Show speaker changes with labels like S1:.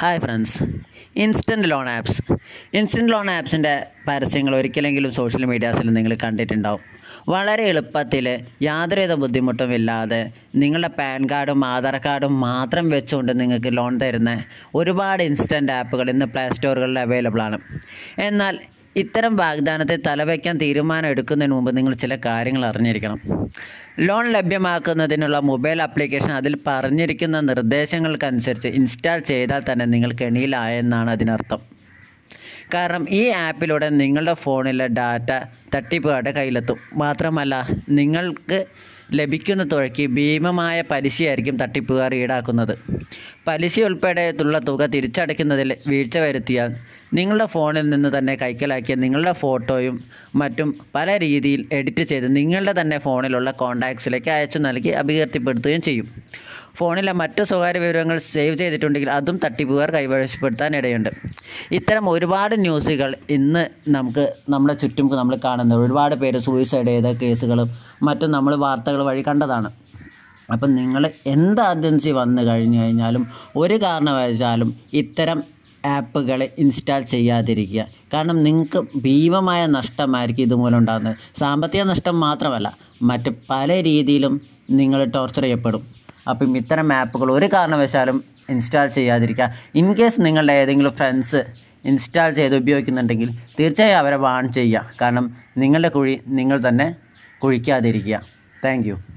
S1: Hi friends instant loan apps instant loan ആപ്സിന്റെ പരസ്യങ്ങൾ ഒരിക്കലെങ്കിലും social മീഡിയാസിൽ നിങ്ങൾ കണ്ടിട്ടുണ്ടാവും. വളരെ എളുപ്പത്തിൽ യാതൊരുവിധ ബുദ്ധിമുട്ടും ഇല്ലാതെ നിങ്ങളുടെ പാൻ കാർഡും ആധാർ കാർഡും മാത്രം വെച്ചുകൊണ്ട് നിങ്ങൾക്ക് ലോൺ തരുന്ന ഒരുപാട് ഇൻസ്റ്റന്റ് ആപ്പുകൾ ഇന്ന് പ്ലേ സ്റ്റോറുകളിൽ അവൈലബിൾ ആണ്. എന്നാൽ ഇത്തരം വാഗ്ദാനത്തെ തലവയ്ക്കാൻ തീരുമാനം എടുക്കുന്നതിന് മുമ്പ് നിങ്ങൾ ചില കാര്യങ്ങൾ അറിഞ്ഞിരിക്കണം. ലോൺ ലഭ്യമാക്കുന്നതിനുള്ള മൊബൈൽ ആപ്ലിക്കേഷൻ അതിൽ പറഞ്ഞിരിക്കുന്ന നിർദ്ദേശങ്ങൾക്കനുസരിച്ച് ഇൻസ്റ്റാൾ ചെയ്താൽ തന്നെ നിങ്ങൾ കെണിയിലായെന്നാണ് അതിനർത്ഥം. കാരണം ഈ ആപ്പിലൂടെ നിങ്ങളുടെ ഫോണിലെ ഡാറ്റ തട്ടിപ്പുകാരുടെ കയ്യിലെത്തും. മാത്രമല്ല നിങ്ങൾക്ക് ലഭിക്കുന്ന തുഴയ്ക്ക് ഭീമമായ പലിശയായിരിക്കും തട്ടിപ്പുകാർ ഈടാക്കുന്നത്. പലിശ ഉൾപ്പെടെയുള്ള തുക തിരിച്ചടയ്ക്കുന്നതിൽ വീഴ്ച വരുത്തിയാൽ നിങ്ങളുടെ ഫോണിൽ നിന്ന് തന്നെ കൈക്കലാക്കിയ നിങ്ങളുടെ ഫോട്ടോയും മറ്റും പല രീതിയിൽ എഡിറ്റ് ചെയ്ത് നിങ്ങളുടെ തന്നെ ഫോണിലുള്ള കോൺടാക്ട്സിലേക്ക് അയച്ചു നൽകി അഭികീർത്തിപ്പെടുത്തുകയും ചെയ്യും. ഫോണിലെ മറ്റു സ്വകാര്യ വിവരങ്ങൾ സേവ് ചെയ്തിട്ടുണ്ടെങ്കിൽ അതും തട്ടിപ്പുകാർ കൈവശപ്പെടുത്താൻ ഇടയുണ്ട്. ഇത്തരം ഒരുപാട് ന്യൂസുകൾ ഇന്ന് നമുക്ക് നമ്മുടെ ചുറ്റും നമ്മൾ കാണുന്നത് ഒരുപാട് പേര് സൂയിസൈഡ് ചെയ്ത കേസുകളും മറ്റും നമ്മൾ വാർത്തകൾ വഴി കണ്ടതാണ്. അപ്പം നിങ്ങൾ എന്ത് ഏജൻസി വന്നു കഴിഞ്ഞു കഴിഞ്ഞാലും ഒരു കാരണവശാലും ഇത്തരം ആപ്പുകൾ ഇൻസ്റ്റാൾ ചെയ്യാതിരിക്കുക. കാരണം നിങ്ങൾക്ക് ഭീമമായ നഷ്ടമായിരിക്കും ഇതുമൂലം ഉണ്ടാകുന്നത്. സാമ്പത്തിക നഷ്ടം മാത്രമല്ല മറ്റ് പല രീതിയിലും നിങ്ങൾ ടോർച്ചർ ചെയ്യപ്പെടും. അപ്പം ഇത്തരം ആപ്പുകൾ ഒരു കാരണവശാലും ഇൻസ്റ്റാൾ ചെയ്യാതിരിക്കുക. ഇൻ കേസ് നിങ്ങളുടെ ഏതെങ്കിലും ഫ്രണ്ട്സ് ഇൻസ്റ്റാൾ ചെയ്ത് ഉപയോഗിക്കുന്നുണ്ടെങ്കിൽ തീർച്ചയായും അവരെ വാൺ ചെയ്യുക. കാരണം നിങ്ങളുടെ കുഴി നിങ്ങൾ തന്നെ കുഴിക്കാതിരിക്കുക. താങ്ക്